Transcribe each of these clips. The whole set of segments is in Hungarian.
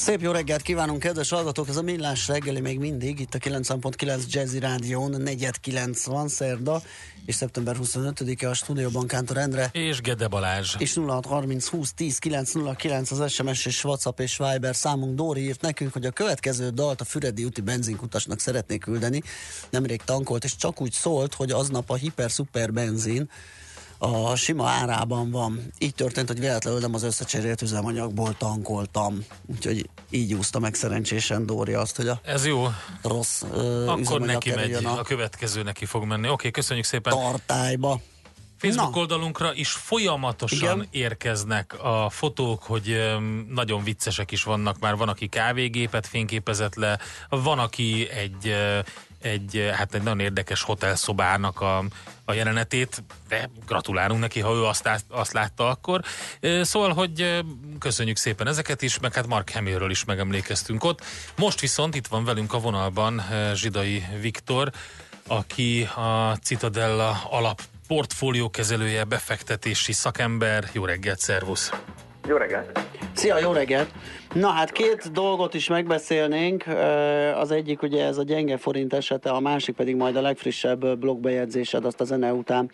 Szép jó reggelt kívánunk, kedves hallgatók! Ez a Millás reggeli még mindig, itt a 9.9 Jazzy Rádión, 4.9 van szerda, és szeptember 25-e a stúdióban Kántor Endre. És Gede Balázs. És 0630 20 10 909 az SMS és WhatsApp és Viber számunk. Dóri írt nekünk, hogy a következő dalt a Füredi úti benzinkutasnak szeretnék küldeni. Nemrég tankolt, és csak úgy szólt, hogy aznap a hiper-szuper benzin a sima árában van. Így történt, hogy véletlenül nem az összecserélt üzemanyagból tankoltam. Úgyhogy így úszta meg szerencsésen Dóri azt, hogy a Ez jó. rossz uh, Akkor neki megy, a, a következő neki fog menni. Oké, okay, köszönjük szépen. Tartályba. Facebook Na. oldalunkra is folyamatosan Igen. érkeznek a fotók, hogy nagyon viccesek is vannak már. Van, aki kávégépet fényképezett le, van, aki egy egy, hát egy nagyon érdekes hotelszobának a, a jelenetét, de gratulálunk neki, ha ő azt, azt látta akkor. Szóval, hogy köszönjük szépen ezeket is, meg hát Mark Hamillről is megemlékeztünk ott. Most viszont itt van velünk a vonalban Zsidai Viktor, aki a Citadella alap portfólió kezelője, befektetési szakember. Jó reggelt, szervusz! Jó reggelt! Szia, jó reggelt! Na hát két dolgot is megbeszélnénk. Az egyik ugye ez a gyenge forint esete, a másik pedig majd a legfrissebb blogbejegyzésed azt a zene után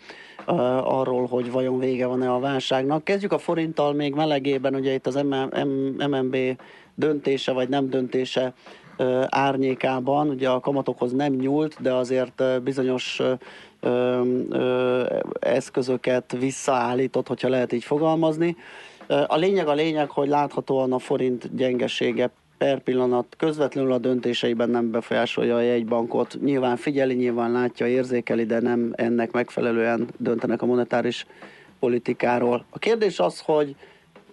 arról, hogy vajon vége van-e a válságnak. Kezdjük a forinttal még melegében, ugye itt az MNB döntése vagy nem döntése árnyékában, ugye a kamatokhoz nem nyúlt, de azért bizonyos eszközöket visszaállított, hogyha lehet így fogalmazni. A lényeg a lényeg, hogy láthatóan a forint gyengesége per pillanat közvetlenül a döntéseiben nem befolyásolja a jegybankot. Nyilván figyeli, nyilván látja, érzékeli, de nem ennek megfelelően döntenek a monetáris politikáról. A kérdés az, hogy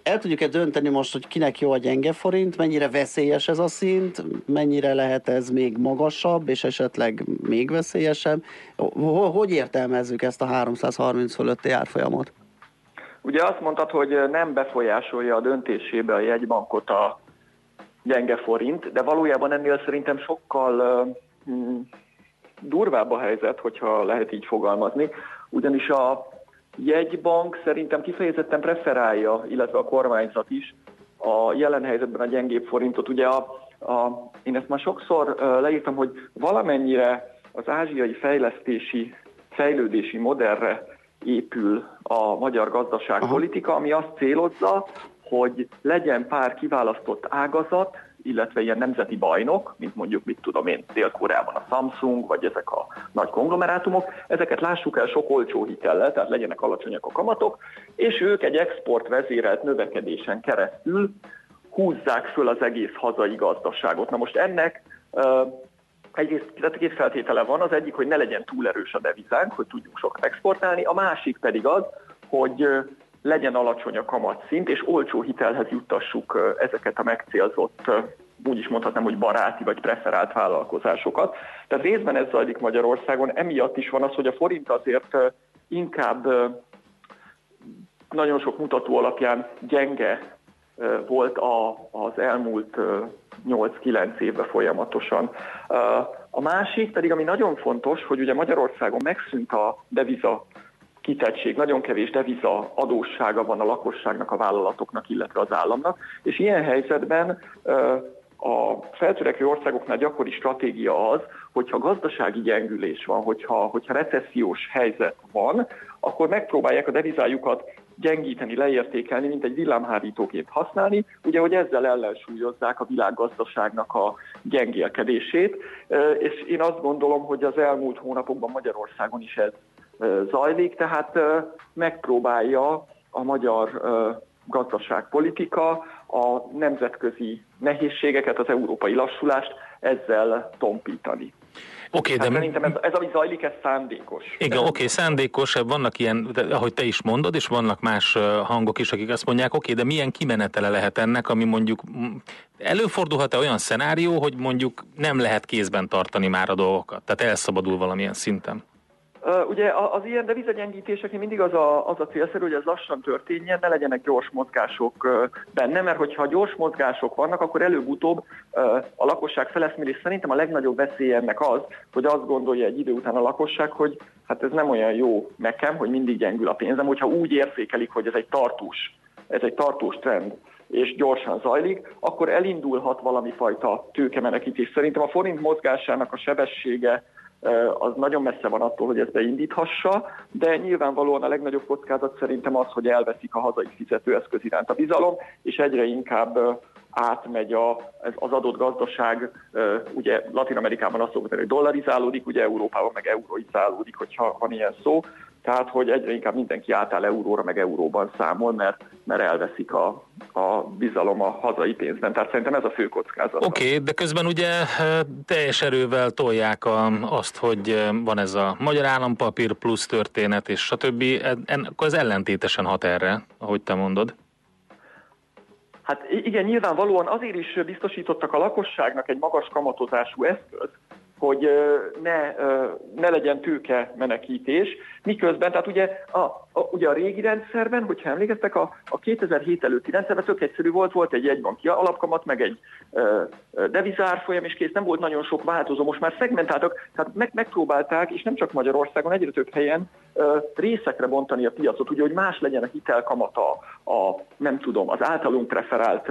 el tudjuk-e dönteni most, hogy kinek jó a gyenge forint, mennyire veszélyes ez a szint, mennyire lehet ez még magasabb, és esetleg még veszélyesebb. Hogy értelmezzük ezt a 330 fölötti árfolyamot? Ugye azt mondtad, hogy nem befolyásolja a döntésébe a jegybankot a gyenge forint, de valójában ennél szerintem sokkal uh, durvább a helyzet, hogyha lehet így fogalmazni, ugyanis a jegybank szerintem kifejezetten preferálja, illetve a kormányzat is a jelen helyzetben a gyengébb forintot. Ugye a, a, én ezt már sokszor leírtam, hogy valamennyire az ázsiai fejlesztési, fejlődési modellre épül a magyar gazdaságpolitika, ami azt célozza, hogy legyen pár kiválasztott ágazat, illetve ilyen nemzeti bajnok, mint mondjuk, mit tudom én, Dél-Koreában a Samsung, vagy ezek a nagy konglomerátumok, ezeket lássuk el sok olcsó hitellel, tehát legyenek alacsonyak a kamatok, és ők egy export vezérelt növekedésen keresztül húzzák föl az egész hazai gazdaságot. Na most ennek egyrészt tehát két feltétele van, az egyik, hogy ne legyen túl erős a devizánk, hogy tudjunk sokat exportálni, a másik pedig az, hogy legyen alacsony a kamatszint, és olcsó hitelhez juttassuk ezeket a megcélzott, úgy is mondhatnám, hogy baráti vagy preferált vállalkozásokat. Tehát részben ez zajlik Magyarországon, emiatt is van az, hogy a forint azért inkább nagyon sok mutató alapján gyenge volt a, az elmúlt 8-9 évben folyamatosan. A másik pedig, ami nagyon fontos, hogy ugye Magyarországon megszűnt a deviza kitettség, nagyon kevés deviza adóssága van a lakosságnak, a vállalatoknak, illetve az államnak, és ilyen helyzetben a feltörekvő országoknál gyakori stratégia az, hogyha gazdasági gyengülés van, hogyha, hogyha recessziós helyzet van, akkor megpróbálják a devizájukat gyengíteni, leértékelni, mint egy villámhárítóként használni, ugye, hogy ezzel ellensúlyozzák a világgazdaságnak a gyengélkedését, és én azt gondolom, hogy az elmúlt hónapokban Magyarországon is ez zajlik, tehát megpróbálja a magyar gazdaságpolitika a nemzetközi nehézségeket, az európai lassulást ezzel tompítani. Okay, hát de szerintem ez, ez, ami zajlik, ez szándékos. Igen, oké, okay, szándékos, vannak ilyen, de, ahogy te is mondod, és vannak más hangok is, akik azt mondják, oké, okay, de milyen kimenetele lehet ennek, ami mondjuk előfordulhat-e olyan szenárió, hogy mondjuk nem lehet kézben tartani már a dolgokat, tehát elszabadul valamilyen szinten? Ugye az ilyen devizagyengítéseknél mindig az a, az a célszerű, hogy ez lassan történjen, ne legyenek gyors mozgások benne, mert hogyha gyors mozgások vannak, akkor előbb-utóbb a lakosság feleszmélés szerintem a legnagyobb veszély ennek az, hogy azt gondolja egy idő után a lakosság, hogy hát ez nem olyan jó nekem, hogy mindig gyengül a pénzem, hogyha úgy értékelik, hogy ez egy tartós, ez egy tartós trend és gyorsan zajlik, akkor elindulhat valami fajta tőkemenekítés. Szerintem a forint mozgásának a sebessége az nagyon messze van attól, hogy ezt beindíthassa, de nyilvánvalóan a legnagyobb kockázat szerintem az, hogy elveszik a hazai fizetőeszköz iránt a bizalom, és egyre inkább átmegy a, az adott gazdaság, ugye Latin Amerikában azt szokott hogy dollarizálódik, ugye Európában meg euroizálódik, hogyha van ilyen szó, tehát hogy egyre inkább mindenki átáll euróra, meg euróban számol, mert, mert elveszik a, a bizalom a hazai pénzben. Tehát szerintem ez a fő kockázat. Oké, okay, de közben ugye teljes erővel tolják a, azt, hogy van ez a magyar állampapír plusz történet, és stb. En, akkor ez ellentétesen hat erre, ahogy te mondod. Hát igen, nyilvánvalóan azért is biztosítottak a lakosságnak egy magas kamatozású eszköz, hogy ne, ne legyen tőke menekítés, miközben, tehát ugye a, a, ugye a régi rendszerben, hogyha emlékeztek, a, a 2007 előtti rendszerben tök egyszerű volt, volt egy jegybanki alapkamat, meg egy devizárfolyam, és kész, nem volt nagyon sok változó, most már szegmentáltak, tehát meg, megpróbálták, és nem csak Magyarországon, egyre több helyen részekre bontani a piacot, ugye, hogy más legyen a hitelkamata, a, nem tudom, az általunk preferált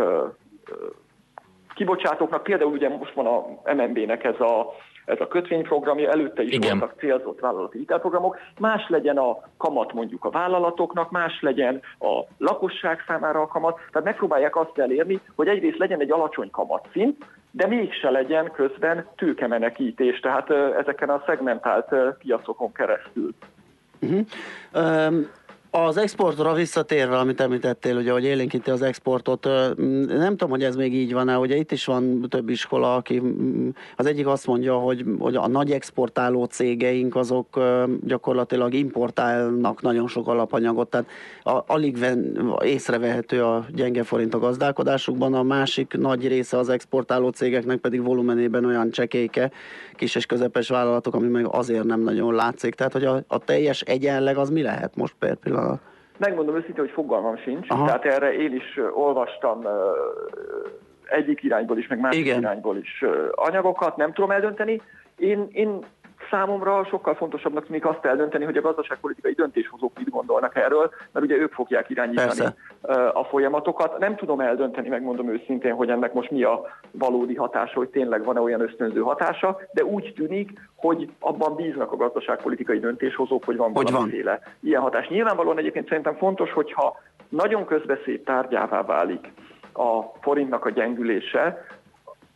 kibocsátóknak, például ugye most van a MNB-nek ez a ez a kötvényprogramja, előtte is Igen. voltak célzott vállalati hitelprogramok, más legyen a kamat mondjuk a vállalatoknak, más legyen a lakosság számára a kamat, tehát megpróbálják azt elérni, hogy egyrészt legyen egy alacsony kamatszint, de mégse legyen közben tőkemenekítés, tehát ezeken a szegmentált piacokon keresztül. Uh-huh. Um, az exportra visszatérve, amit említettél, ugye, hogy élénkíti az exportot, nem tudom, hogy ez még így van-e, ugye itt is van több iskola, aki az egyik azt mondja, hogy, hogy a nagy exportáló cégeink azok gyakorlatilag importálnak nagyon sok alapanyagot, tehát alig ven, észrevehető a gyenge forint a gazdálkodásukban, a másik nagy része az exportáló cégeknek pedig volumenében olyan csekéke, kis és közepes vállalatok, ami meg azért nem nagyon látszik. Tehát, hogy a, a teljes egyenleg az mi lehet most pillanat? Megmondom őszintén, hogy fogalmam sincs. Aha. Tehát erre én is olvastam egyik irányból is, meg másik Igen. irányból is anyagokat, nem tudom eldönteni. Én, én számomra sokkal fontosabbnak tűnik azt eldönteni, hogy a gazdaságpolitikai döntéshozók mit gondolnak erről, mert ugye ők fogják irányítani Persze. a folyamatokat. Nem tudom eldönteni, megmondom őszintén, hogy ennek most mi a valódi hatása, hogy tényleg van-e olyan ösztönző hatása, de úgy tűnik, hogy abban bíznak a gazdaságpolitikai döntéshozók, hogy van hogy valamiféle van. ilyen hatás. Nyilvánvalóan egyébként szerintem fontos, hogyha nagyon közbeszéd tárgyává válik a forintnak a gyengülése,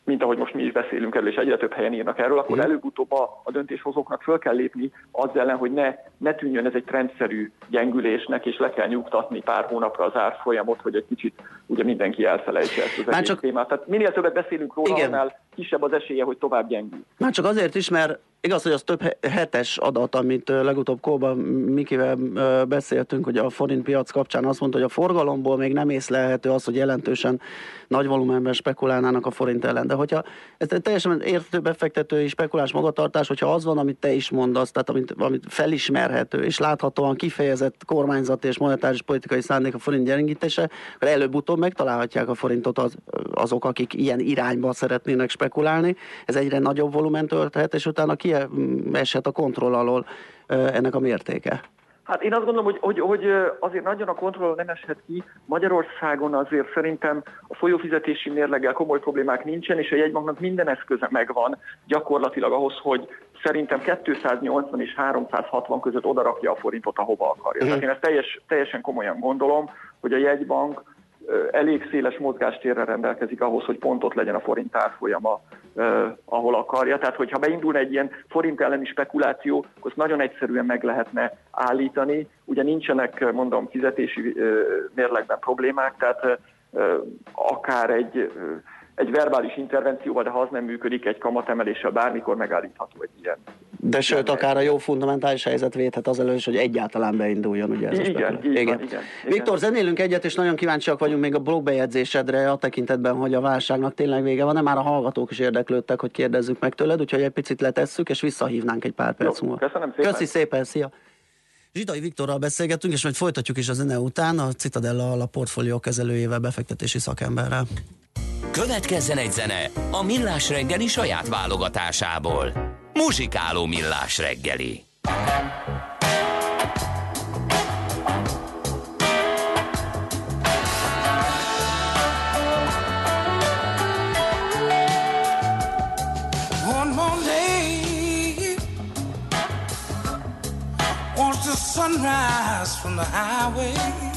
mint ahogy most mi is beszélünk erről, és egyre több helyen írnak erről, akkor előbb-utóbb a, a döntéshozóknak föl kell lépni az ellen, hogy ne, ne tűnjön ez egy trendszerű gyengülésnek, és le kell nyugtatni pár hónapra az árfolyamot, hogy egy kicsit ugye mindenki elfelejtse ezt az egész csak... témát. Tehát minél többet beszélünk róla, Igen. annál kisebb az esélye, hogy tovább gyengül. Már csak azért is, mert igaz, hogy az több hetes adat, amit legutóbb Kóban Mikivel beszéltünk, hogy a forint piac kapcsán azt mondta, hogy a forgalomból még nem észlelhető az, hogy jelentősen nagy volumenben spekulálnának a forint ellen. De hogyha ez teljesen értő befektetői spekulás magatartás, hogyha az van, amit te is mondasz, tehát amit, amit felismerhető és láthatóan kifejezett kormányzati és monetáris politikai szándék a forint gyengítése, akkor előbb-utóbb megtalálhatják a forintot az, azok, akik ilyen irányba szeretnének spekulálni. Ez egyre nagyobb volumen tölthet, és utána kieshet a kontroll alól ennek a mértéke. Hát én azt gondolom, hogy, hogy, hogy azért nagyon a kontroll nem eshet ki. Magyarországon azért szerintem a folyófizetési mérleggel komoly problémák nincsen, és a jegybanknak minden eszköze megvan gyakorlatilag ahhoz, hogy szerintem 280 és 360 között odarakja a forintot, ahova akarja. Tehát én ezt teljes, teljesen komolyan gondolom, hogy a jegybank elég széles mozgástérre rendelkezik ahhoz, hogy pontot legyen a forint árfolyama, ahol akarja. Tehát, hogyha beindulna egy ilyen forint elleni spekuláció, akkor nagyon egyszerűen meg lehetne állítani. Ugye nincsenek, mondom, fizetési mérlegben problémák, tehát akár egy egy verbális intervencióval, de ha az nem működik, egy kamatemeléssel bármikor megállítható egy ilyen. De sőt, akár a jó fundamentális helyzet védhet az elő, hogy egyáltalán beinduljon. Ugye ez igen, igen, igen, igen. Viktor, zenélünk egyet, és nagyon kíváncsiak vagyunk még a blogbejegyzésedre a tekintetben, hogy a válságnak tényleg vége van. Nem már a hallgatók is érdeklődtek, hogy kérdezzük meg tőled, úgyhogy egy picit letesszük, és visszahívnánk egy pár perc múlva. Köszönöm szépen. Köszi szépen, szia! Zsidai Viktorral beszélgettünk, és majd folytatjuk is a zene után a Citadella a portfólió kezelőjével, befektetési szakemberrel. Következzen egy zene a Millás reggeli saját válogatásából. Muzsikáló Millás reggeli. sunrise from the highway.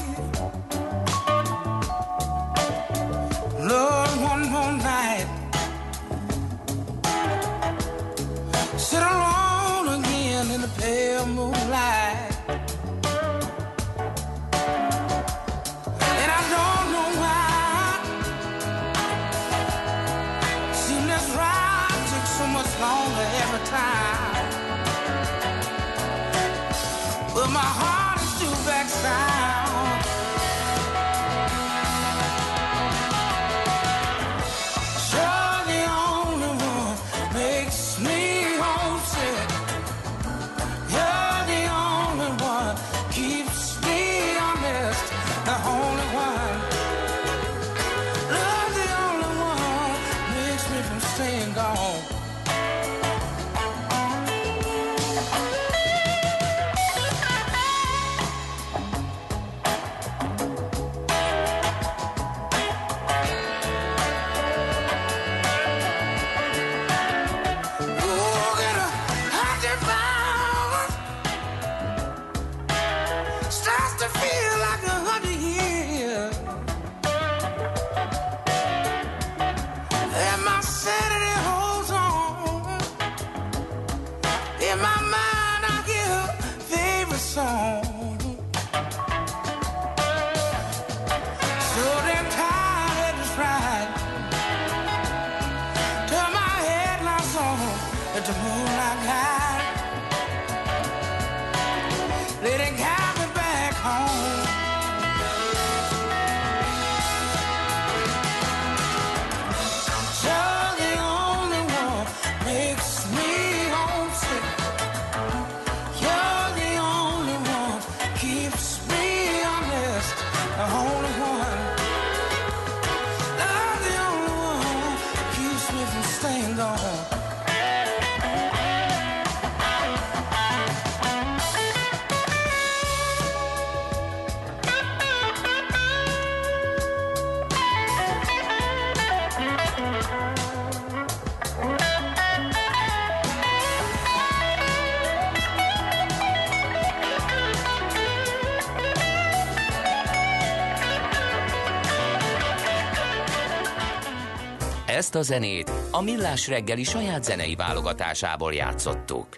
Ezt a zenét a Millás reggeli saját zenei válogatásából játszottuk.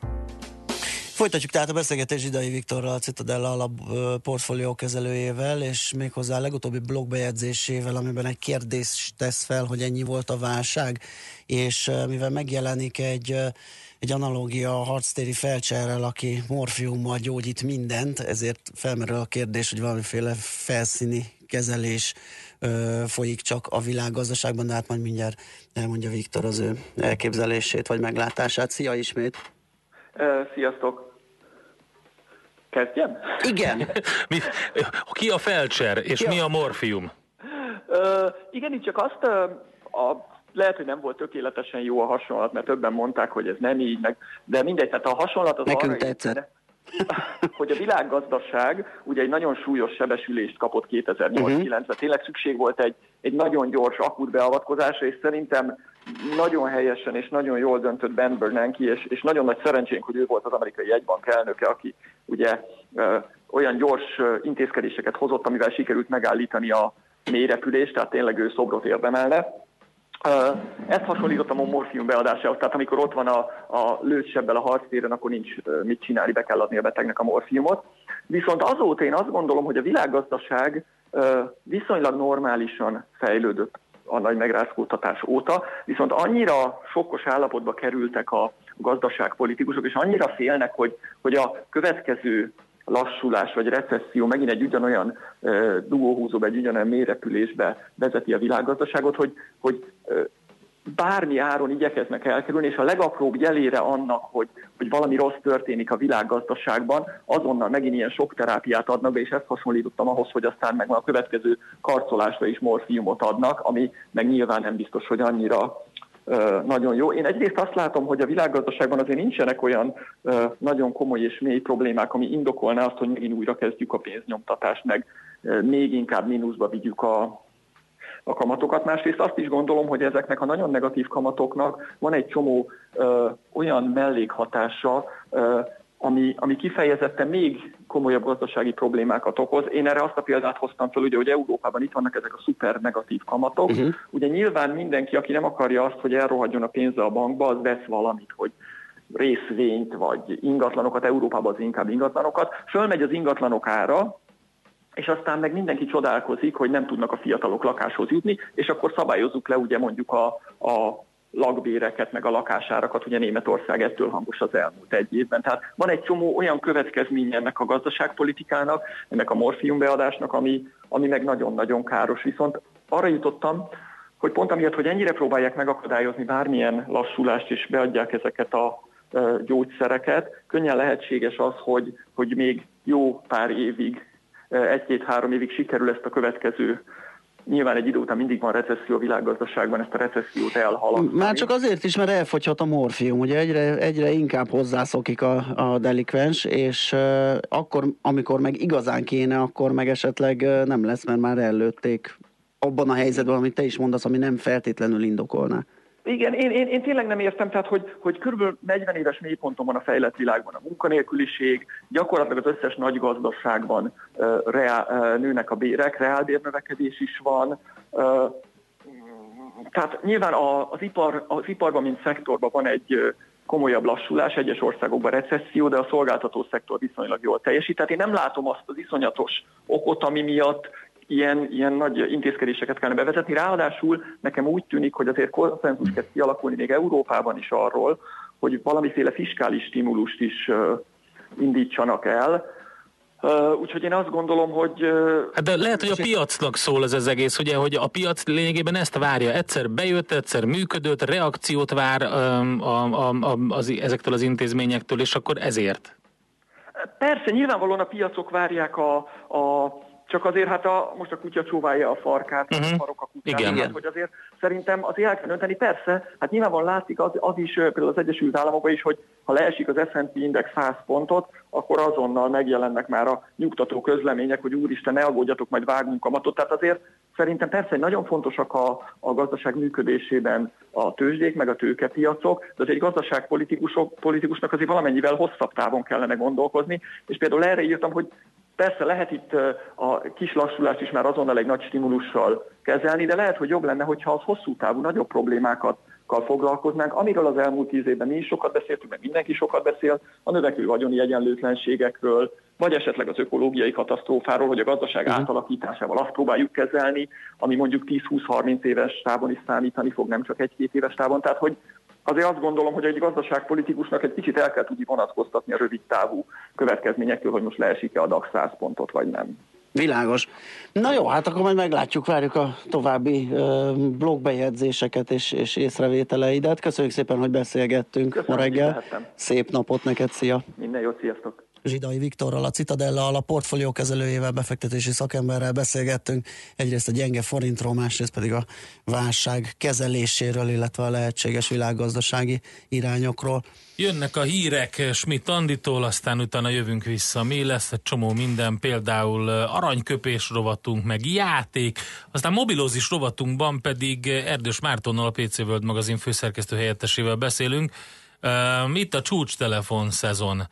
Folytatjuk tehát a beszélgetés Idai Viktorral, a Citadella alap portfólió kezelőjével, és méghozzá a legutóbbi blogbejegyzésével, amiben egy kérdést tesz fel, hogy ennyi volt a válság, és mivel megjelenik egy, egy analógia a harctéri felcserrel, aki morfiummal gyógyít mindent, ezért felmerül a kérdés, hogy valamiféle felszíni kezelés folyik csak a világgazdaságban, de hát majd mindjárt elmondja Viktor az ő elképzelését vagy meglátását. Szia ismét! Sziasztok! Kezdjem? Igen! Mi, ki a felcser, és Ki a- mi a morfium? Ö, igen, itt csak azt, ö, a, lehet, hogy nem volt tökéletesen jó a hasonlat, mert többen mondták, hogy ez nem így, meg, de mindegy, tehát a hasonlat az Nekünk arra tetszett. építene, hogy a világgazdaság ugye egy nagyon súlyos sebesülést kapott 2008-9-ben. Mhm. Tényleg szükség volt egy, egy nagyon gyors, akut beavatkozásra, és szerintem nagyon helyesen és nagyon jól döntött Ben Bernanke, és, és nagyon nagy szerencsénk, hogy ő volt az amerikai jegybank elnöke, aki ugye ö, olyan gyors intézkedéseket hozott, amivel sikerült megállítani a mélyrepülést, tehát tényleg ő szobrot érdemelne. Ezt hasonlítottam a morfium beadásához, tehát amikor ott van a, a lőtsebbel a harctéren, akkor nincs mit csinálni, be kell adni a betegnek a morfiumot. Viszont azóta én azt gondolom, hogy a világgazdaság viszonylag normálisan fejlődött a nagy megrázkódtatás óta, viszont annyira sokkos állapotba kerültek a gazdaságpolitikusok, és annyira félnek, hogy, hogy a következő lassulás vagy recesszió megint egy ugyanolyan uh, dugóhúzóba, egy ugyanolyan mélyrepülésbe vezeti a világgazdaságot, hogy, hogy uh, bármi áron igyekeznek elkerülni, és a legapróbb jelére annak, hogy, hogy valami rossz történik a világgazdaságban, azonnal megint ilyen sok terápiát adnak be, és ezt hasonlítottam ahhoz, hogy aztán meg a következő karcolásra is morfiumot adnak, ami meg nyilván nem biztos, hogy annyira nagyon jó. Én egyrészt azt látom, hogy a világgazdaságban azért nincsenek olyan nagyon komoly és mély problémák, ami indokolná azt, hogy megint újra kezdjük a pénznyomtatást, meg még inkább mínuszba vigyük a, a kamatokat. Másrészt azt is gondolom, hogy ezeknek a nagyon negatív kamatoknak van egy csomó ö, olyan mellékhatása, ö, ami, ami kifejezetten még komolyabb gazdasági problémákat okoz. Én erre azt a példát hoztam fel, ugye, hogy Európában itt vannak ezek a szuper negatív kamatok. Uh-huh. Ugye nyilván mindenki, aki nem akarja azt, hogy elrohadjon a pénze a bankba, az vesz valamit, hogy részvényt vagy ingatlanokat, Európában az inkább ingatlanokat. Fölmegy az ingatlanok ára, és aztán meg mindenki csodálkozik, hogy nem tudnak a fiatalok lakáshoz jutni, és akkor szabályozzuk le ugye mondjuk a, a lakbéreket, meg a lakásárakat, ugye Németország ettől hangos az elmúlt egy évben. Tehát van egy csomó olyan következménye ennek a gazdaságpolitikának, ennek a morfiumbeadásnak, ami, ami meg nagyon-nagyon káros. Viszont arra jutottam, hogy pont amiatt, hogy ennyire próbálják megakadályozni bármilyen lassulást, és beadják ezeket a gyógyszereket, könnyen lehetséges az, hogy, hogy még jó pár évig egy-két-három évig sikerül ezt a következő Nyilván egy idő után mindig van recesszió a világgazdaságban, ezt a recessziót elhaladni. Már csak azért is, mert elfogyhat a morfium, ugye egyre, egyre inkább hozzászokik a, a delikvens, és uh, akkor, amikor meg igazán kéne, akkor meg esetleg uh, nem lesz, mert már előtték abban a helyzetben, amit te is mondasz, ami nem feltétlenül indokolná. Igen, én, én, én tényleg nem értem, tehát hogy, hogy kb. 40 éves mélyponton van a fejlett világban a munkanélküliség, gyakorlatilag az összes nagy gazdaságban uh, reál, uh, nőnek a bérek, reálbérnövekedés is van, uh, tehát nyilván a, az, ipar, az iparban, mint szektorban van egy komolyabb lassulás, egyes országokban recesszió, de a szolgáltató szektor viszonylag jól teljesít. Tehát én nem látom azt az iszonyatos okot, ami miatt ilyen, ilyen nagy intézkedéseket kellene bevezetni. Ráadásul nekem úgy tűnik, hogy azért konszenzus kezd kialakulni még Európában is arról, hogy valamiféle fiskális stimulust is indítsanak el, Uh, úgyhogy én azt gondolom, hogy... Uh, hát de lehet, hogy a piacnak szól ez az egész, ugye, hogy a piac lényegében ezt várja. Egyszer bejött, egyszer működött, reakciót vár um, a, a, a, az, ezektől az intézményektől, és akkor ezért. Persze, nyilvánvalóan a piacok várják a, a csak azért hát a, most a kutya csóválja a farkát, uh-huh. a farok a kutyát, Igen. Hát, hogy azért szerintem azért el kell önteni. Persze, hát nyilvánvalóan látszik az, az is például az Egyesült Államokban is, hogy ha leesik az S&P index 100 pontot, akkor azonnal megjelennek már a nyugtató közlemények, hogy úristen, ne aggódjatok, majd vágunk kamatot. Tehát azért szerintem persze hogy nagyon fontosak a, a gazdaság működésében a tőzsdék, meg a tőkepiacok, de az egy gazdaságpolitikusnak azért valamennyivel hosszabb távon kellene gondolkozni, és például erre írtam, hogy Persze lehet itt a kis lassulást is már azonnal egy nagy stimulussal kezelni, de lehet, hogy jobb lenne, hogyha az hosszú távú nagyobb problémákat foglalkoznánk, amiről az elmúlt tíz évben mi is sokat beszéltünk, meg mindenki sokat beszél, a növekvő vagyoni egyenlőtlenségekről, vagy esetleg az ökológiai katasztrófáról, hogy a gazdaság uh-huh. átalakításával azt próbáljuk kezelni, ami mondjuk 10-20-30 éves távon is számítani fog, nem csak egy-két éves távon. Tehát, hogy azért azt gondolom, hogy egy gazdaságpolitikusnak egy kicsit el kell tudni vonatkoztatni a rövid távú következményektől, hogy most leesik-e a DAX 100 pontot, vagy nem. Világos. Na jó, hát akkor majd meglátjuk, várjuk a további uh, blogbejegyzéseket és, és észrevételeidet. Köszönjük szépen, hogy beszélgettünk Köszönöm, ma reggel. Szép napot neked, szia! Minden jót, sziasztok! Zsidai Viktorral, a Citadella a portfólió kezelőjével, befektetési szakemberrel beszélgettünk. Egyrészt a gyenge forintról, másrészt pedig a válság kezeléséről, illetve a lehetséges világgazdasági irányokról. Jönnek a hírek Schmidt Anditól, aztán utána jövünk vissza. Mi lesz egy csomó minden, például aranyköpés rovatunk, meg játék, aztán mobilózis rovatunkban pedig Erdős Mártonnal, a PC World magazin főszerkesztő helyettesével beszélünk. Uh, itt a csúcs telefon szezon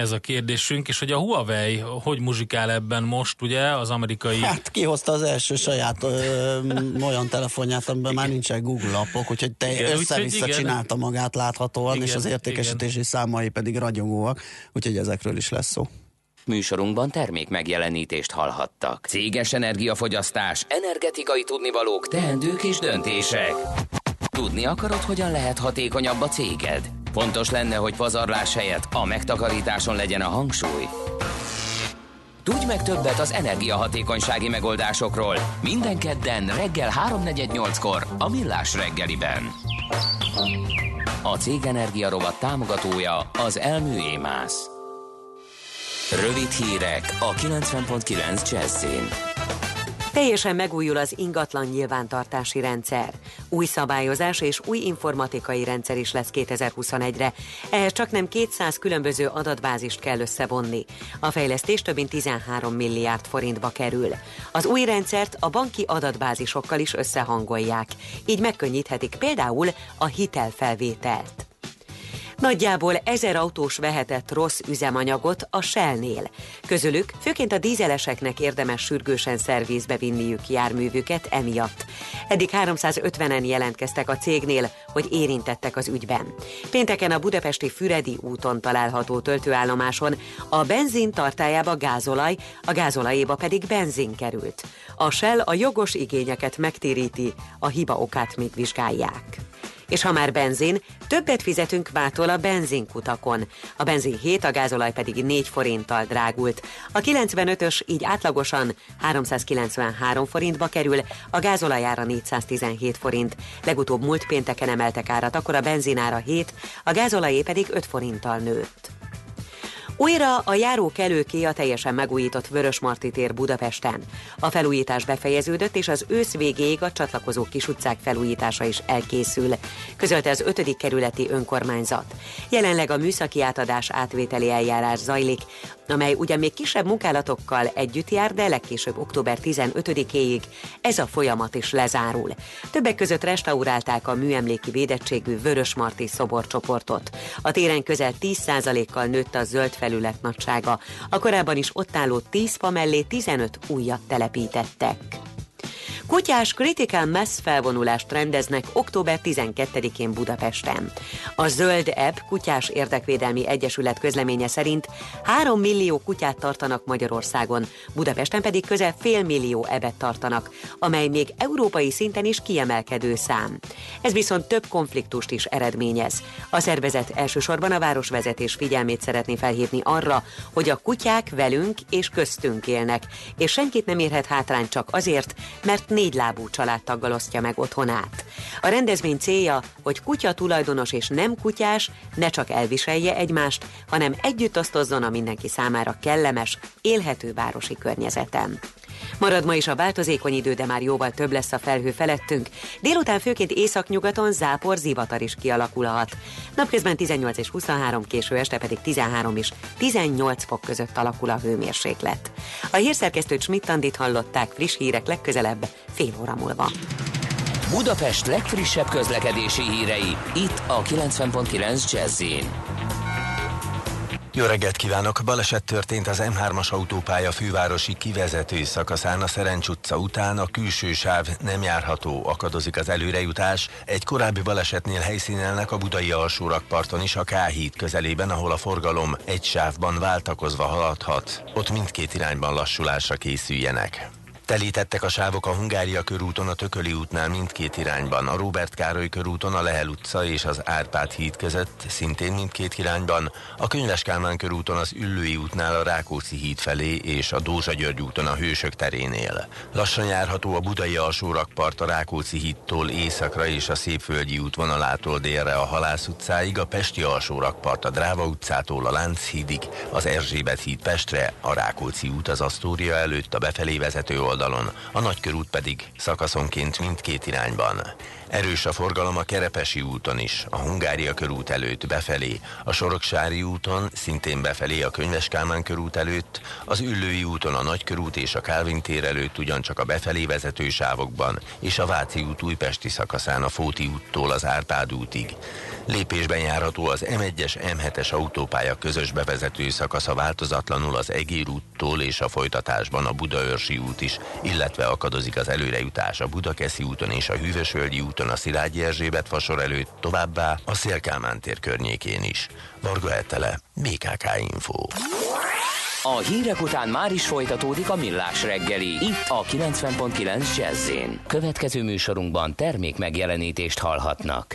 ez a kérdésünk, és hogy a Huawei hogy muzsikál ebben most, ugye, az amerikai... Hát kihozta az első saját ö, olyan telefonját, amiben már nincsen Google appok, úgyhogy te igen, össze-vissza úgy, csinálta magát láthatóan, igen, és az értékesítési igen. számai pedig ragyogóak, úgyhogy ezekről is lesz szó. Műsorunkban termék megjelenítést hallhattak. Céges energiafogyasztás, energetikai tudnivalók, teendők és döntések. Tudni akarod, hogyan lehet hatékonyabb a céged? Fontos lenne, hogy pazarlás helyett a megtakarításon legyen a hangsúly. Tudj meg többet az energiahatékonysági megoldásokról minden kedden reggel 3.48-kor a Millás reggeliben. A Cég Energia rovat támogatója az Elmű Émász. Rövid hírek a 90.9 Jazzin. Teljesen megújul az ingatlan nyilvántartási rendszer. Új szabályozás és új informatikai rendszer is lesz 2021-re. Ehhez csak nem 200 különböző adatbázist kell összevonni. A fejlesztés több mint 13 milliárd forintba kerül. Az új rendszert a banki adatbázisokkal is összehangolják. Így megkönnyíthetik például a hitelfelvételt. Nagyjából ezer autós vehetett rossz üzemanyagot a Shell-nél. Közülük főként a dízeleseknek érdemes sürgősen szervizbe vinniük járművüket emiatt. Eddig 350-en jelentkeztek a cégnél, hogy érintettek az ügyben. Pénteken a budapesti Füredi úton található töltőállomáson a benzin tartájába gázolaj, a gázolajéba pedig benzin került. A Shell a jogos igényeket megtéríti, a hiba okát még vizsgálják. És ha már benzin, többet fizetünk mától a benzinkutakon. A benzin 7, a gázolaj pedig 4 forinttal drágult. A 95-ös így átlagosan 393 forintba kerül, a gázolajára 417 forint. Legutóbb múlt pénteken emeltek árat, akkor a benzinára 7, a gázolajé pedig 5 forinttal nőtt. Újra a járókelőké a teljesen megújított Vörösmarty tér Budapesten. A felújítás befejeződött, és az ősz végéig a csatlakozó kis utcák felújítása is elkészül, közölte az 5. kerületi önkormányzat. Jelenleg a műszaki átadás átvételi eljárás zajlik, amely ugyan még kisebb munkálatokkal együtt jár, de legkésőbb október 15-éig ez a folyamat is lezárul. Többek között restaurálták a műemléki védettségű Vörösmarty szoborcsoportot. A téren közel 10%-kal nőtt a zöld felület nagysága. A korábban is ott álló 10 fa mellé 15 újat telepítettek. Kutyás Critical Mass felvonulást rendeznek október 12-én Budapesten. A Zöld App Kutyás Érdekvédelmi Egyesület közleménye szerint 3 millió kutyát tartanak Magyarországon, Budapesten pedig közel fél millió ebet tartanak, amely még európai szinten is kiemelkedő szám. Ez viszont több konfliktust is eredményez. A szervezet elsősorban a városvezetés figyelmét szeretné felhívni arra, hogy a kutyák velünk és köztünk élnek, és senkit nem érhet hátrány csak azért, mert négy lábú családtaggal osztja meg otthonát. A rendezvény célja, hogy kutya tulajdonos és nem kutyás ne csak elviselje egymást, hanem együtt osztozzon a mindenki számára kellemes, élhető városi környezeten. Marad ma is a változékony idő, de már jóval több lesz a felhő felettünk. Délután főként északnyugaton zápor, zivatar is kialakulhat. Napközben 18 és 23, késő este pedig 13 és 18 fok között alakul a hőmérséklet. A hírszerkesztőt Schmidt-Tandit hallották friss hírek legközelebb fél óra múlva. Budapest legfrissebb közlekedési hírei itt a 90.9 jazz jó reggelt kívánok! Baleset történt az M3-as autópálya fővárosi kivezető szakaszán a Szerencs utca után. A külső sáv nem járható, akadozik az előrejutás. Egy korábbi balesetnél helyszínelnek a budai alsórakparton is a K híd közelében, ahol a forgalom egy sávban váltakozva haladhat. Ott mindkét irányban lassulásra készüljenek. Telítettek a sávok a Hungária körúton, a Tököli útnál mindkét irányban, a Róbert Károly körúton, a Lehel utca és az Árpád híd között, szintén mindkét irányban, a Könyves Kálmán körúton az Üllői útnál a Rákóczi híd felé és a Dózsa György úton a Hősök terénél. Lassan járható a Budai alsó rakpart a Rákóczi hídtól északra és a Szépföldi útvonalától délre a Halász utcáig, a Pesti alsó rakpart a Dráva utcától a Lánchídig, az Erzsébet híd Pestre, a Rákóczi út az Asztória előtt a befelé vezető oldal oldalon, a nagykörút pedig szakaszonként mindkét irányban. Erős a forgalom a Kerepesi úton is, a Hungária körút előtt befelé, a Soroksári úton szintén befelé a Könyves Kálmán körút előtt, az Üllői úton a Nagykörút és a Kálvin tér előtt ugyancsak a befelé vezető sávokban, és a Váci út újpesti szakaszán a Fóti úttól az Árpád útig. Lépésben járható az M1-es M7-es autópálya közös bevezető szakasza változatlanul az Egér úttól és a folytatásban a Budaörsi út is, illetve akadozik az előrejutás a Budakeszi úton és a Hűvösvölgyi úton a Szilágyi Erzsébet fasor előtt, továbbá a Szélkámán tér környékén is. Varga Etele, BKK Info. A hírek után már is folytatódik a millás reggeli, itt a 90.9 jazz Következő műsorunkban termék megjelenítést hallhatnak.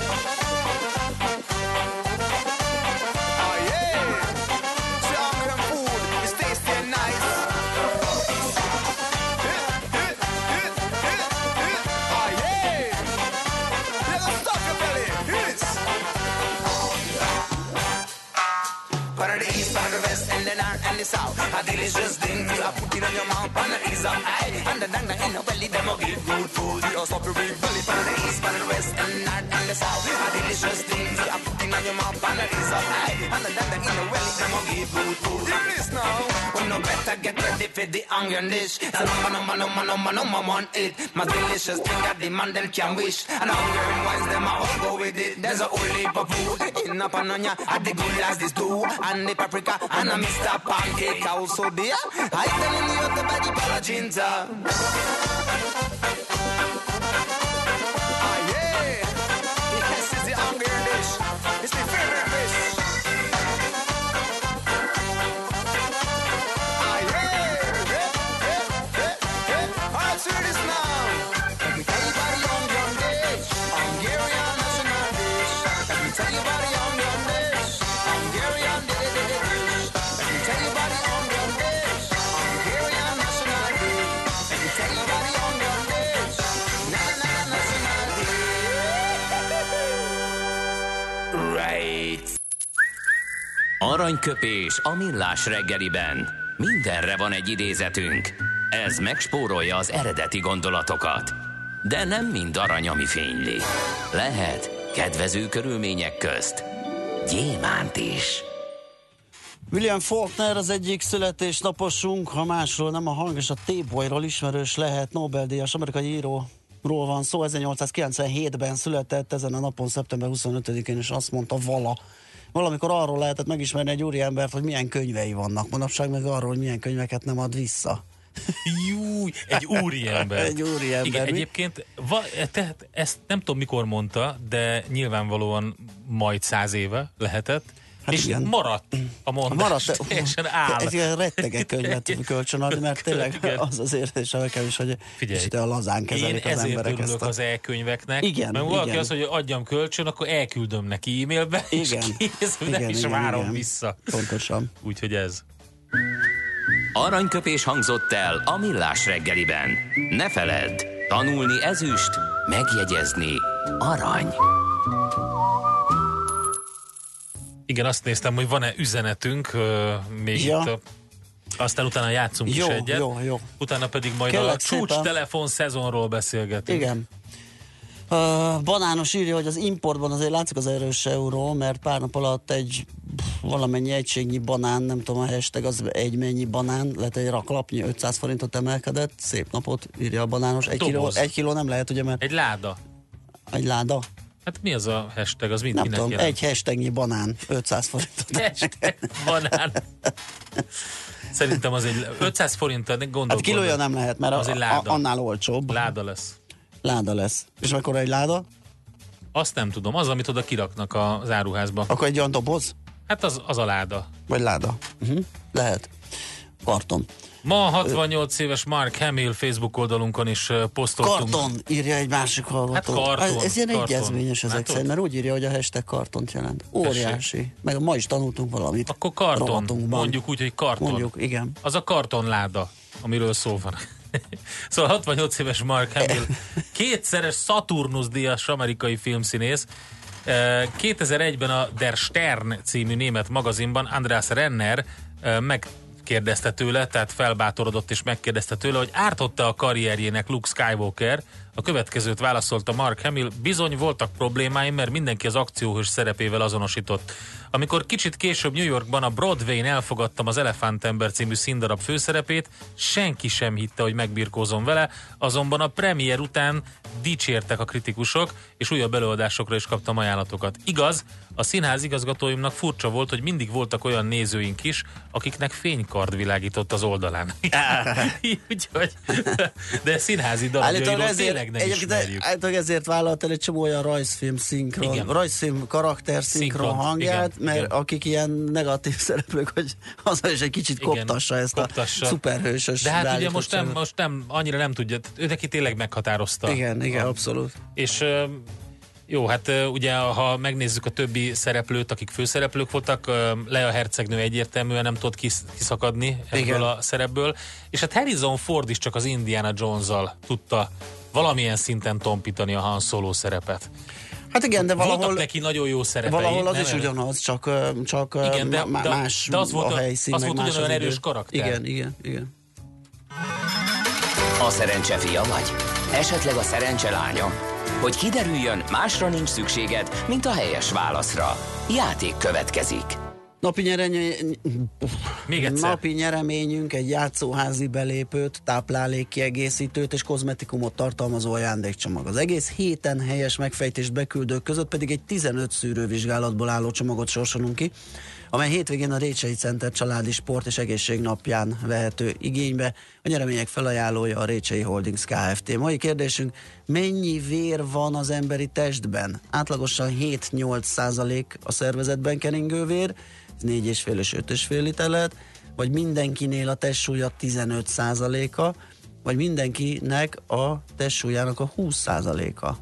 this out. A delicious thing you are putting on your mouth on the ease of eye. And the dang dang in your belly, them will give good food. You are stopping with belly, pan the east, pan the west. Up high. And the dang in the them will give good food. You listen now. We no better get ready for the onion dish. The number, number, number, number, number one it. My delicious thing the man them can wish. And hunger and wise, them I all go with it. There's a whole heap of food in a pananya, at the good as this too. And the paprika, and a Mr. Pancake also there. I tell you the body palacinta. Aranyköpés a millás reggeliben. Mindenre van egy idézetünk. Ez megspórolja az eredeti gondolatokat. De nem mind arany, ami fényli. Lehet kedvező körülmények közt gyémánt is. William Faulkner az egyik születésnaposunk, ha másról nem a hang és a tébolyról ismerős lehet Nobel-díjas amerikai író ról van szó, 1897-ben született ezen a napon, szeptember 25-én, és azt mondta vala, valamikor arról lehetett megismerni egy úriembert, hogy milyen könyvei vannak. Manapság meg arról, hogy milyen könyveket nem ad vissza. Júj, egy úriember. egy úriember. Igen, mi? egyébként va, tehát ezt nem tudom mikor mondta, de nyilvánvalóan majd száz éve lehetett. Hát és igen. maradt a mondás. Maradt, teljesen áll. Ez ilyen rettegek könyvet kölcsön mert tényleg igen. az az érzése nekem is, hogy Figyelj, a lazán kezelik én az emberek ezt. Én az e-könyveknek. Igen, mert valaki igen. azt hogy adjam kölcsön, akkor elküldöm neki e-mailbe, igen. és kész, igen, nem igen, is várom igen. vissza. Pontosan. Úgyhogy ez. Aranyköpés hangzott el a millás reggeliben. Ne feledd, tanulni ezüst, megjegyezni arany. Igen, azt néztem, hogy van-e üzenetünk még ja. itt a aztán utána játszunk jó, is egyet. Jó, jó. Utána pedig majd Kérlek a csúcs telefon szezonról beszélgetünk. Igen. Uh, banános írja, hogy az importban azért látszik az erős euró, mert pár nap alatt egy valamennyi egységnyi banán, nem tudom a hashtag, az egy mennyi banán, lehet egy raklapnyi 500 forintot emelkedett, szép napot írja a banános. Egy, kiló, egy kiló nem lehet, ugye, mert... Egy láda. Egy láda? Hát mi az a hashtag? Az mind Nem tudom, jelent? egy hashtagnyi banán, 500 forintot. Hashtag banán. Szerintem az egy 500 forint, gondolkodom. Hát kilója nem lehet, mert az a, egy láda. Annál olcsóbb. Láda lesz. Láda lesz. És akkor egy láda? Azt nem tudom. Az, amit oda kiraknak az áruházba. Akkor egy olyan doboz? Hát az, az a láda. Vagy láda. Uh-huh. Lehet. Karton. Ma 68 éves Mark Hamill Facebook oldalunkon is posztoltunk. Karton, írja egy másik hallgató. Hát karton. Ez, ilyen karton. egyezményes ezek hát szerint, mert úgy írja, hogy a hashtag kartont jelent. Óriási. Tessék. Meg ma is tanultunk valamit. Akkor karton. Mondjuk úgy, hogy karton. Mondjuk, igen. Az a kartonláda, amiről szó van. Szóval 68 éves Mark Hamill, kétszeres Saturnus díjas amerikai filmszínész, 2001-ben a Der Stern című német magazinban András Renner megkérdezte tőle, tehát felbátorodott és megkérdezte tőle, hogy ártotta a karrierjének Luke Skywalker, a következőt válaszolta Mark Hamill, bizony voltak problémáim, mert mindenki az akcióhős szerepével azonosított. Amikor kicsit később New Yorkban a Broadway-n elfogadtam az Elefántember című színdarab főszerepét, senki sem hitte, hogy megbirkózom vele, azonban a premier után dicsértek a kritikusok, és újabb előadásokra is kaptam ajánlatokat. Igaz, a színház igazgatóimnak furcsa volt, hogy mindig voltak olyan nézőink is, akiknek fénykard világított az oldalán. Úgyhogy, de színházi darabjairól tényleg nem ismerjük. Állítólag ezért vállalt el egy csomó olyan rajzfilm szinkron, Igen. rajzfilm karakter szinkron, szinkron hangját, igen, mert igen. akik ilyen negatív szereplők, hogy az is egy kicsit igen, koptassa ezt koptassa. a szuperhősös De hát ugye most nem, most nem, annyira nem tudja, ő neki tényleg meghatározta. Igen, igen, a, abszolút. És jó, hát ugye ha megnézzük a többi szereplőt, akik főszereplők voltak, Lea Hercegnő egyértelműen nem tudott kiszakadni ebből Igen. a szerepből, és hát Harrison Ford is csak az Indiana Jones-zal tudta valamilyen szinten tompítani a Han Solo szerepet. Hát igen, de valahol... Voltak neki nagyon jó szerepei. Valahol az is ugyanaz, csak, csak igen, de, de, más de az volt, a helyszín, az volt más ugyanolyan erős karakter. Igen, igen, igen. A szerencse fia vagy? Esetleg a szerencse lánya? Hogy kiderüljön, másra nincs szükséged, mint a helyes válaszra. Játék következik. Napi, nyeremény... Még egyszer. Napi nyereményünk egy játszóházi belépőt, táplálékkiegészítőt és kozmetikumot tartalmazó ajándékcsomag. Az egész héten helyes megfejtést beküldők között pedig egy 15 szűrővizsgálatból álló csomagot sorsolunk ki, amely hétvégén a Récsei Center családi sport és egészség napján vehető igénybe. A nyeremények felajánlója a Récsei Holdings Kft. Mai kérdésünk, mennyi vér van az emberi testben? Átlagosan 7-8 százalék a szervezetben keringő vér, 4,5 és 5,5 liter lehet, vagy mindenkinél a testsúlya 15 százaléka, vagy mindenkinek a testsúlyának a 20 százaléka.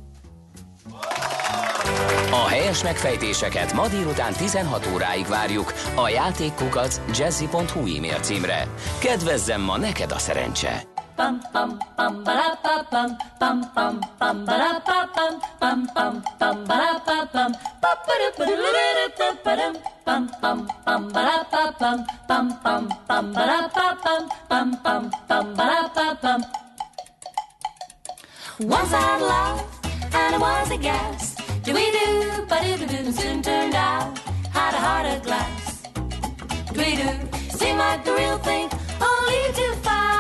A helyes megfejtéseket ma délután 16 óráig várjuk a játékkukac jazzy.hu e-mail címre. Kedvezzem ma neked a szerencse! Pam pam pam ba pa pam pam pam pam ba pa pam pam pam pam ba ba pam pam pam pam ba ba pam Once I had love and it was a gas. Do we do, but it didn't soon turned out. Had a heart of glass. Do we do, seemed like the real thing, only to find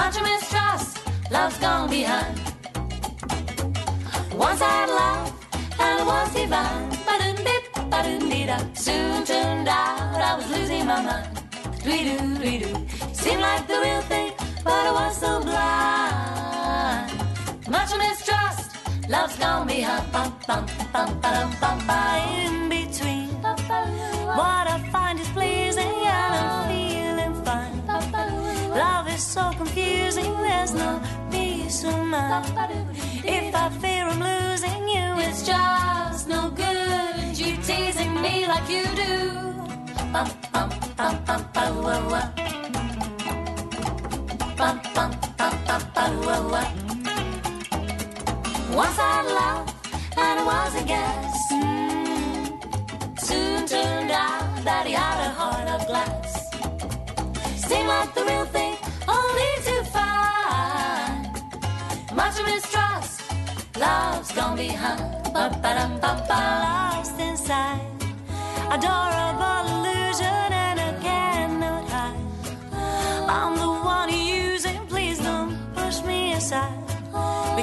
much mistrust, love's gone behind. Once I had love, and was divine. Ba-dum-dip, ba-dum-dee-da. Soon turned out I was losing my mind. Dwee-doo, dwee-doo. Seemed like the real thing, but I was so blind. Much mistrust, love's gone behind. Bum, bum, bum, bum, bum, bum, in confusing, there's no peace of mind. If I fear I'm losing you, it's just no good. You teasing me like you do. Once I loved, and it was a guess. Mm. Soon turned out that he had a heart of glass seem like the real thing, only to find much mistrust. Love's gone behind, ba-ba-dum-ba-ba. Lost inside, adorable illusion, and I cannot hide. I'm the one you're using, please don't push me aside. We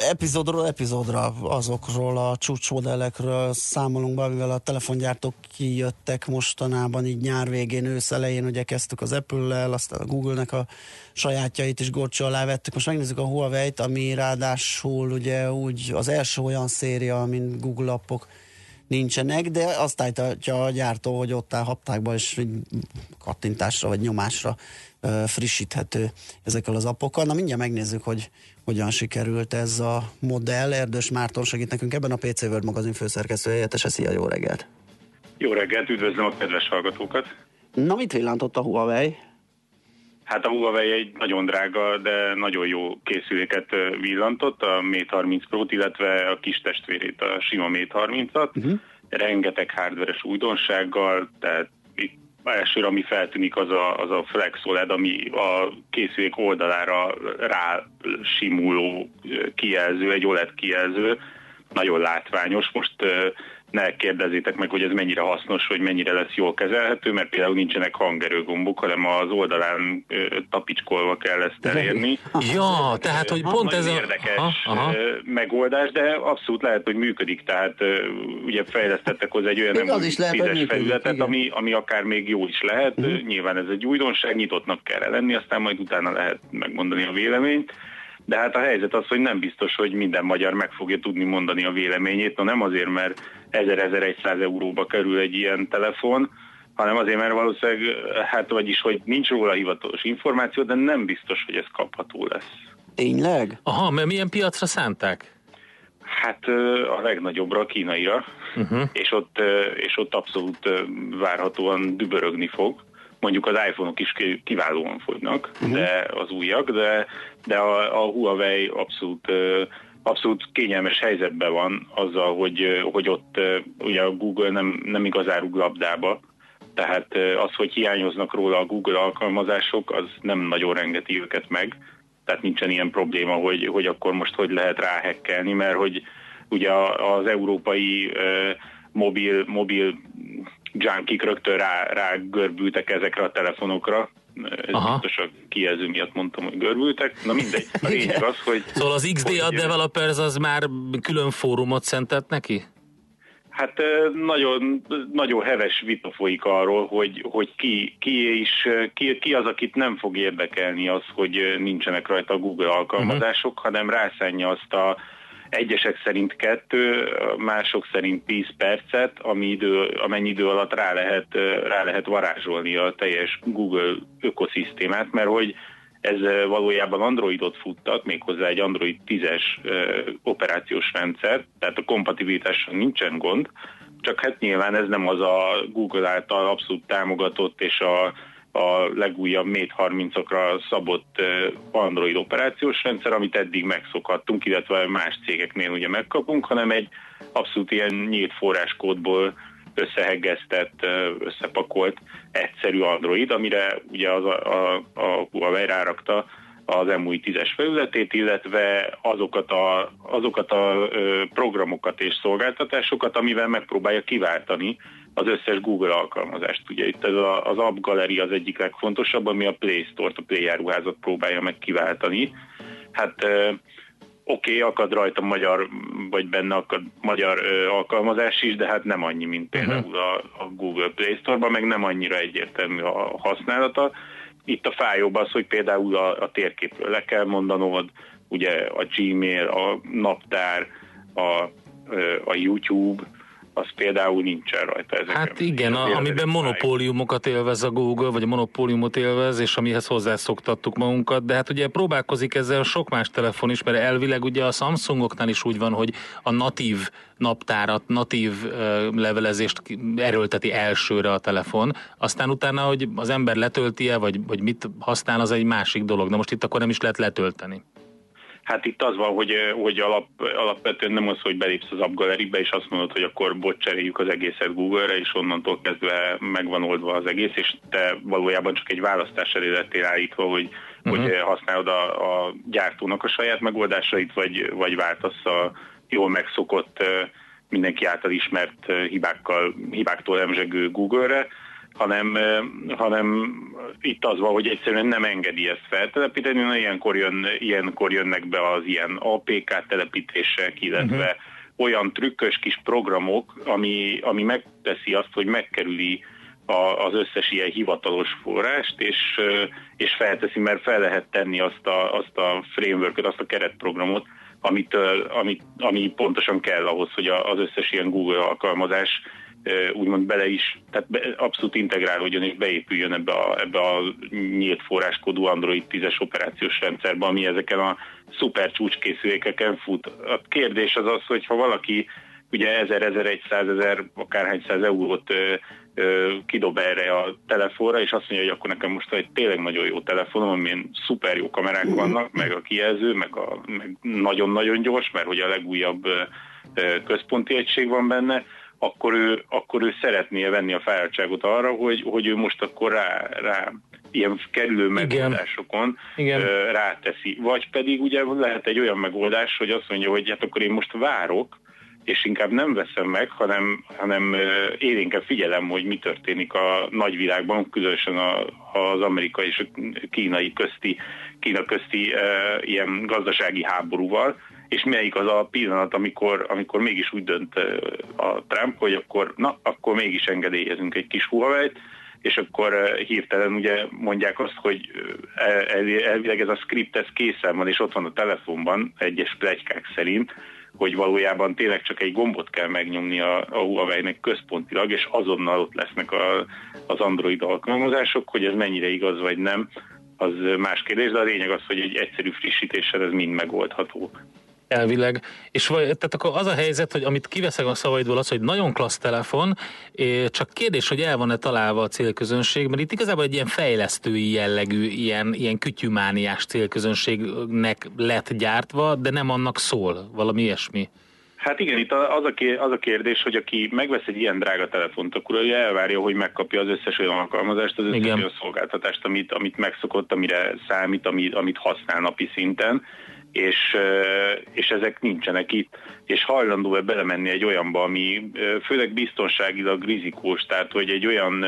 epizódról epizódra azokról a csúcsmodellekről számolunk be, amivel a telefongyártók kijöttek mostanában, így nyár végén, ősz elején, ugye kezdtük az Apple-lel, aztán a Google-nek a sajátjait is gorcsó alá vettük. Most megnézzük a Huawei-t, ami ráadásul ugye úgy az első olyan széria, mint Google appok nincsenek, de azt állítja a gyártó, hogy ott áll haptákban és kattintásra vagy nyomásra frissíthető ezekkel az appokkal. Na mindjárt megnézzük, hogy hogyan sikerült ez a modell. Erdős Márton segít nekünk ebben a PC World magazin főszerkesztő helyettese. Szia, jó reggelt! Jó reggelt, üdvözlöm a kedves hallgatókat! Na, mit villantott a Huawei? Hát a Huawei egy nagyon drága, de nagyon jó készüléket villantott, a Mate 30 Pro-t, illetve a kis testvérét, a sima Mate 30-at. Uh-huh. Rengeteg hardveres újdonsággal, tehát itt elsőre, ami feltűnik, az a, az a Flex OLED, ami a készülék oldalára rá simuló kijelző, egy OLED kijelző, nagyon látványos. Most ne kérdezzétek meg, hogy ez mennyire hasznos, hogy mennyire lesz jól kezelhető, mert például nincsenek hangerőgombok, hanem az oldalán tapicskolva kell ezt elérni. Ja, tehát, hogy pont ez a... érdekes aha, aha. megoldás, de abszolút lehet, hogy működik, tehát ugye fejlesztettek hozzá egy olyan nem az is lehet, tízes felületet, ami, ami akár még jó is lehet. Uh-huh. Nyilván ez egy újdonság, nyitottnak kell lenni, aztán majd utána lehet megmondani a véleményt. De hát a helyzet az, hogy nem biztos, hogy minden magyar meg fogja tudni mondani a véleményét. No nem azért, mert 1000-1100 euróba kerül egy ilyen telefon, hanem azért, mert valószínűleg, hát vagyis, hogy nincs róla hivatalos információ, de nem biztos, hogy ez kapható lesz. Tényleg? Aha, mert milyen piacra szánták? Hát a legnagyobbra, a kínaira, uh-huh. és, ott, és ott abszolút várhatóan dübörögni fog. Mondjuk az iPhone-ok is kiválóan fogynak, uh-huh. de az újak, de, de a, a Huawei abszolút abszolút kényelmes helyzetben van azzal, hogy, hogy ott ugye a Google nem, nem igazán rúg labdába, tehát az, hogy hiányoznak róla a Google alkalmazások, az nem nagyon rengeti őket meg, tehát nincsen ilyen probléma, hogy, hogy akkor most hogy lehet ráhekkelni, mert hogy ugye az európai mobil, mobil junkik rögtön rá, rá görbültek ezekre a telefonokra, ez Aha. biztos a kijelző miatt mondtam, hogy görbültek. Na mindegy, a lényeg az, hogy... Szóval az XDA hogy, Developers az már külön fórumot szentett neki? Hát nagyon, nagyon heves vita folyik arról, hogy, hogy ki, ki, is, ki, ki az, akit nem fog érdekelni az, hogy nincsenek rajta a Google alkalmazások, uh-huh. hanem rászánja azt a egyesek szerint kettő, mások szerint 10 percet, ami idő, amennyi idő alatt rá lehet, rá lehet varázsolni a teljes Google ökoszisztémát, mert hogy ez valójában Androidot futtat, méghozzá egy Android 10-es operációs rendszer, tehát a kompatibilitással nincsen gond, csak hát nyilván ez nem az a Google által abszolút támogatott és a a legújabb Mate 30-okra szabott Android operációs rendszer, amit eddig megszokhattunk, illetve más cégeknél ugye megkapunk, hanem egy abszolút ilyen nyílt forráskódból összeheggeztett, összepakolt egyszerű Android, amire ugye az a, a, a Huawei rárakta az MUI 10-es felületét, illetve azokat a, azokat a programokat és szolgáltatásokat, amivel megpróbálja kiváltani az összes Google alkalmazást. Ugye itt ez a, az App Gallery az egyik legfontosabb, ami a Play Store-t, a Play járuházat próbálja meg kiváltani. Hát oké, okay, akad rajta magyar, vagy benne akad magyar ö, alkalmazás is, de hát nem annyi, mint mhm. például a, a Google Play Store-ban, meg nem annyira egyértelmű a használata. Itt a fájóbb az, hogy például a, a térképről le kell mondanod, ugye a Gmail, a naptár, a, a YouTube, az például nincsen rajta. Ezeken. Hát igen, a, amiben monopóliumokat élvez a Google, vagy a monopóliumot élvez, és amihez hozzászoktattuk magunkat, de hát ugye próbálkozik ezzel sok más telefon is, mert elvileg ugye a Samsungoknál is úgy van, hogy a natív naptárat, natív levelezést erőlteti elsőre a telefon, aztán utána, hogy az ember letölti-e, vagy, vagy mit használ, az egy másik dolog. De most itt akkor nem is lehet letölteni. Hát itt az van, hogy, hogy alap, alapvetően nem az, hogy belépsz az appgaleribe, és azt mondod, hogy akkor bot cseréljük az egészet Google-re, és onnantól kezdve megvan oldva az egész, és te valójában csak egy választás elé lettél állítva, hogy, uh-huh. hogy használod a, a gyártónak a saját megoldásait, vagy, vagy váltasz a jól megszokott, mindenki által ismert hibákkal, hibáktól emzsegő Google-re hanem, hanem itt az van, hogy egyszerűen nem engedi ezt feltelepíteni, na ilyenkor, jön, ilyenkor jönnek be az ilyen APK telepítések, illetve uh-huh. olyan trükkös kis programok, ami, ami megteszi azt, hogy megkerüli a, az összes ilyen hivatalos forrást, és, és felteszi, mert fel lehet tenni azt a, azt a framework azt a keretprogramot, amit, amit, ami pontosan kell ahhoz, hogy az összes ilyen Google alkalmazás úgymond bele is, tehát be, abszolút integrálódjon és beépüljön ebbe a, ebbe a nyílt forráskodú Android 10-es operációs rendszerbe, ami ezeken a szuper csúcskészülékeken fut. A kérdés az az, hogy ha valaki ugye 1000, 1100, 1000, akárhány száz eurót ö, ö, kidob erre a telefonra, és azt mondja, hogy akkor nekem most egy tényleg nagyon jó telefonom, amin szuper jó kamerák vannak, meg a kijelző, meg, a, meg nagyon-nagyon gyors, mert hogy a legújabb ö, központi egység van benne, akkor ő, akkor ő szeretné venni a fáradtságot arra, hogy, hogy ő most akkor rá, rá ilyen kerülő megoldásokon Igen. Igen. ráteszi. Vagy pedig ugye lehet egy olyan megoldás, hogy azt mondja, hogy hát akkor én most várok, és inkább nem veszem meg, hanem, hanem én inkább figyelem, hogy mi történik a nagyvilágban, különösen a, az amerikai és a kínai közti, Kína közti e, ilyen gazdasági háborúval, és melyik az a pillanat, amikor, amikor mégis úgy dönt a Trump, hogy akkor, na, akkor mégis engedélyezünk egy kis huawei és akkor hirtelen ugye mondják azt, hogy elvileg ez a script ez készen van, és ott van a telefonban, egyes plegykák szerint, hogy valójában tényleg csak egy gombot kell megnyomni a, a Huawei-nek központilag, és azonnal ott lesznek a, az Android alkalmazások, hogy ez mennyire igaz vagy nem, az más kérdés, de a lényeg az, hogy egy egyszerű frissítéssel ez mind megoldható elvileg. És vagy, tehát akkor az a helyzet, hogy amit kiveszek a szavaidból az, hogy nagyon klassz telefon, csak kérdés, hogy el van-e találva a célközönség, mert itt igazából egy ilyen fejlesztői jellegű, ilyen, ilyen kütyümániás célközönségnek lett gyártva, de nem annak szól, valami ilyesmi. Hát igen, itt az a, kérdés, hogy aki megvesz egy ilyen drága telefont, akkor ő elvárja, hogy megkapja az összes olyan alkalmazást, az összes igen. olyan szolgáltatást, amit, amit megszokott, amire számít, amit, amit használ napi szinten és, és ezek nincsenek itt, és hajlandó-e belemenni egy olyanba, ami főleg biztonságilag rizikós, tehát hogy egy olyan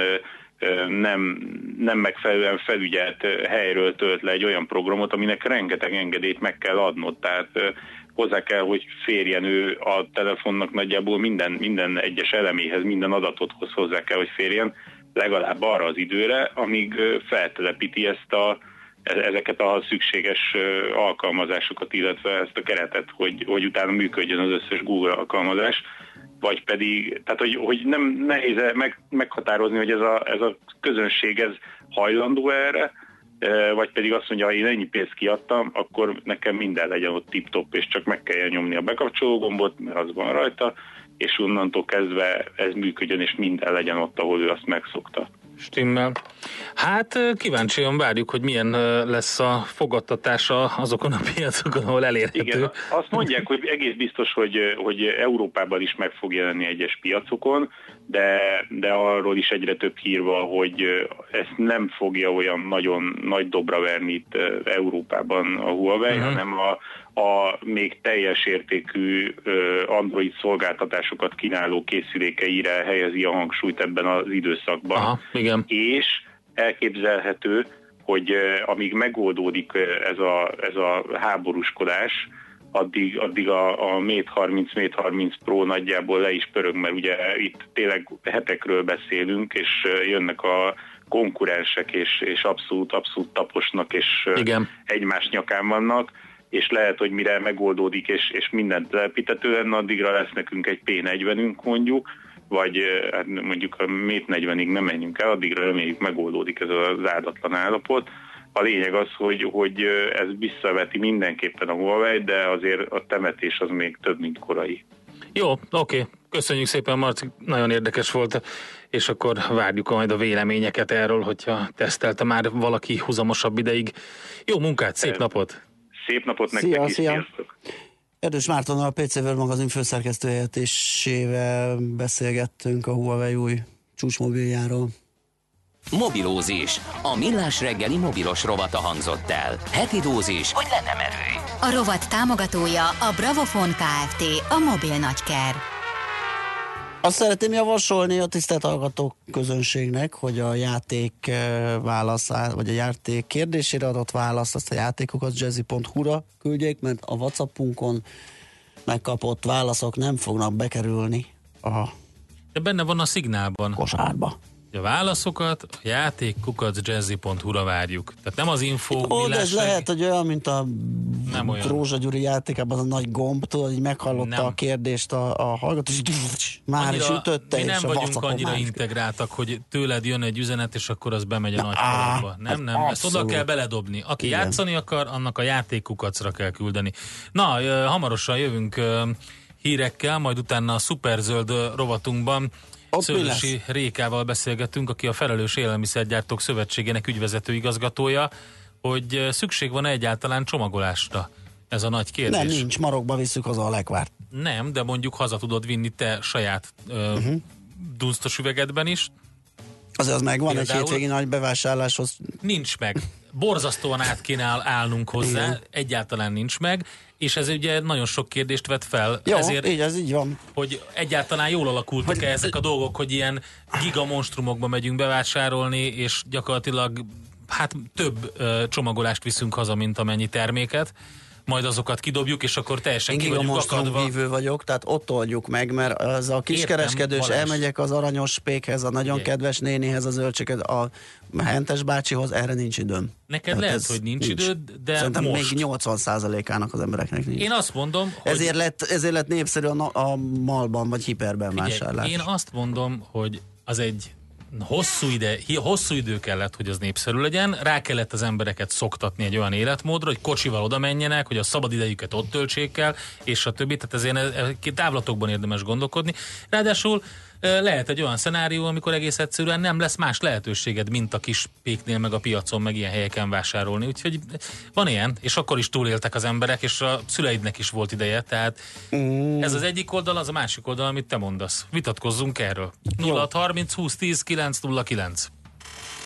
nem, nem megfelelően felügyelt helyről tölt le egy olyan programot, aminek rengeteg engedélyt meg kell adnod, tehát hozzá kell, hogy férjen ő a telefonnak nagyjából minden, minden egyes eleméhez, minden adatothoz hozzá kell, hogy férjen, legalább arra az időre, amíg feltelepíti ezt a, ezeket a szükséges alkalmazásokat, illetve ezt a keretet, hogy, hogy utána működjön az összes Google alkalmazás, vagy pedig, tehát hogy, hogy nem nehéz meg, meghatározni, hogy ez a, ez a közönség ez hajlandó erre, vagy pedig azt mondja, ha én ennyi pénzt kiadtam, akkor nekem minden legyen ott tip-top, és csak meg kell nyomni a bekapcsoló gombot, mert az van rajta, és onnantól kezdve ez működjön, és minden legyen ott, ahol ő azt megszokta. Stimmel. Hát kíváncsian várjuk, hogy milyen lesz a fogadtatása azokon a piacokon, ahol elérhető. Igen, azt mondják, hogy egész biztos, hogy, hogy Európában is meg fog jelenni egyes piacokon, de, de arról is egyre több hír van, hogy ezt nem fogja olyan nagyon nagy dobra verni itt Európában a Huawei, uh-huh. hanem a, a még teljes értékű Android szolgáltatásokat kínáló készülékeire helyezi a hangsúlyt ebben az időszakban. Aha, igen. És elképzelhető, hogy amíg megoldódik ez a, ez a háborúskodás, addig, addig a, a Mate 30, Mate 30 Pro nagyjából le is pörög, mert ugye itt tényleg hetekről beszélünk, és jönnek a konkurensek, és, és abszolút, abszolút taposnak, és Igen. egymás nyakán vannak és lehet, hogy mire megoldódik, és, és mindent telepítető lenne, addigra lesz nekünk egy P40-ünk mondjuk, vagy hát mondjuk a mét 40-ig nem menjünk el, addigra reméljük megoldódik ez az áldatlan állapot. A lényeg az, hogy, hogy ez visszaveti mindenképpen a Huawei, de azért a temetés az még több, mint korai. Jó, oké. Köszönjük szépen, Marci, nagyon érdekes volt, és akkor várjuk majd a véleményeket erről, hogyha tesztelte már valaki húzamosabb ideig. Jó munkát, szép napot! Szép napot nektek szia, is, szia. sziasztok! Erdős Márton a PC World magazin főszerkesztőhelyetésével beszélgettünk a Huawei új csúcsmobiljáról. Mobilózis. A millás reggeli mobilos rovata hangzott el. Heti dózis, hogy lenne merő. A rovat támogatója a Bravofon Kft. A mobil nagyker. Azt szeretném javasolni a tisztelt hallgatók közönségnek, hogy a játék eh, válaszát, vagy a játék kérdésére adott választ, azt a játékokat jazzy.hu-ra küldjék, mert a Whatsappunkon megkapott válaszok nem fognak bekerülni a De benne van a szignálban. Kosárba. A válaszokat a játékkukac.jazzy.hu-ra várjuk. Tehát nem az info Ó, de ez lehet, hogy olyan, mint a nem olyan. Rózsa Gyuri játékában az a nagy gomb, tudod, hogy meghallotta nem. a kérdést a, a hallgató, és már annyira, is ütötte, mi nem vagyunk annyira már. integráltak, hogy tőled jön egy üzenet, és akkor az bemegy a nagy halakba. Nem, nem, abszolút. ezt oda kell beledobni. Aki Igen. játszani akar, annak a játékkukacra kell küldeni. Na, hamarosan jövünk hírekkel, majd utána a szuperzöld rovatunkban Szőlősi Rékával beszélgettünk, aki a Felelős Élelmiszergyártók Szövetségének ügyvezető igazgatója, hogy szükség van egyáltalán csomagolásra? Ez a nagy kérdés. Nem, nincs, marokba visszük haza a lekvárt. Nem, de mondjuk haza tudod vinni te saját ö, uh-huh. dunsztos üvegedben is. Azért az megvan Például, egy hétvégi nagy bevásárláshoz. Nincs meg. Borzasztóan át kéne állnunk hozzá, Igen. egyáltalán nincs meg, és ez ugye nagyon sok kérdést vet fel. Jó, ezért, így, ez így van. Hogy egyáltalán jól alakultak hogy, ezek a dolgok, hogy ilyen gigamonstrumokba megyünk bevásárolni, és gyakorlatilag hát több ö, csomagolást viszünk haza, mint amennyi terméket majd azokat kidobjuk, és akkor teljesen Én vagyunk akadva. vívő vagyok, tehát ott oldjuk meg, mert az a kiskereskedős, elmegyek az aranyos pékhez, a nagyon Igen. kedves nénihez, az zöldséget, a hentes bácsihoz, erre nincs időm. Neked tehát lehet, hogy nincs, nincs időd, de Szerintem most. még 80%-ának az embereknek nincs. Én azt mondom, hogy... Ezért lett, ezért lett népszerű a, a malban, vagy hiperben Figyelj, vásárlás. Én azt mondom, hogy az egy hosszú, ide, hosszú idő kellett, hogy az népszerű legyen, rá kellett az embereket szoktatni egy olyan életmódra, hogy kocsival oda menjenek, hogy a szabad idejüket ott töltsék el, és a többi, tehát ezért távlatokban érdemes gondolkodni. Ráadásul lehet egy olyan szenárió, amikor egész egyszerűen nem lesz más lehetőséged, mint a kis péknél, meg a piacon, meg ilyen helyeken vásárolni. Úgyhogy van ilyen, és akkor is túléltek az emberek, és a szüleidnek is volt ideje, tehát mm. ez az egyik oldal, az a másik oldal, amit te mondasz. Vitatkozzunk erről. 0630 20 10 909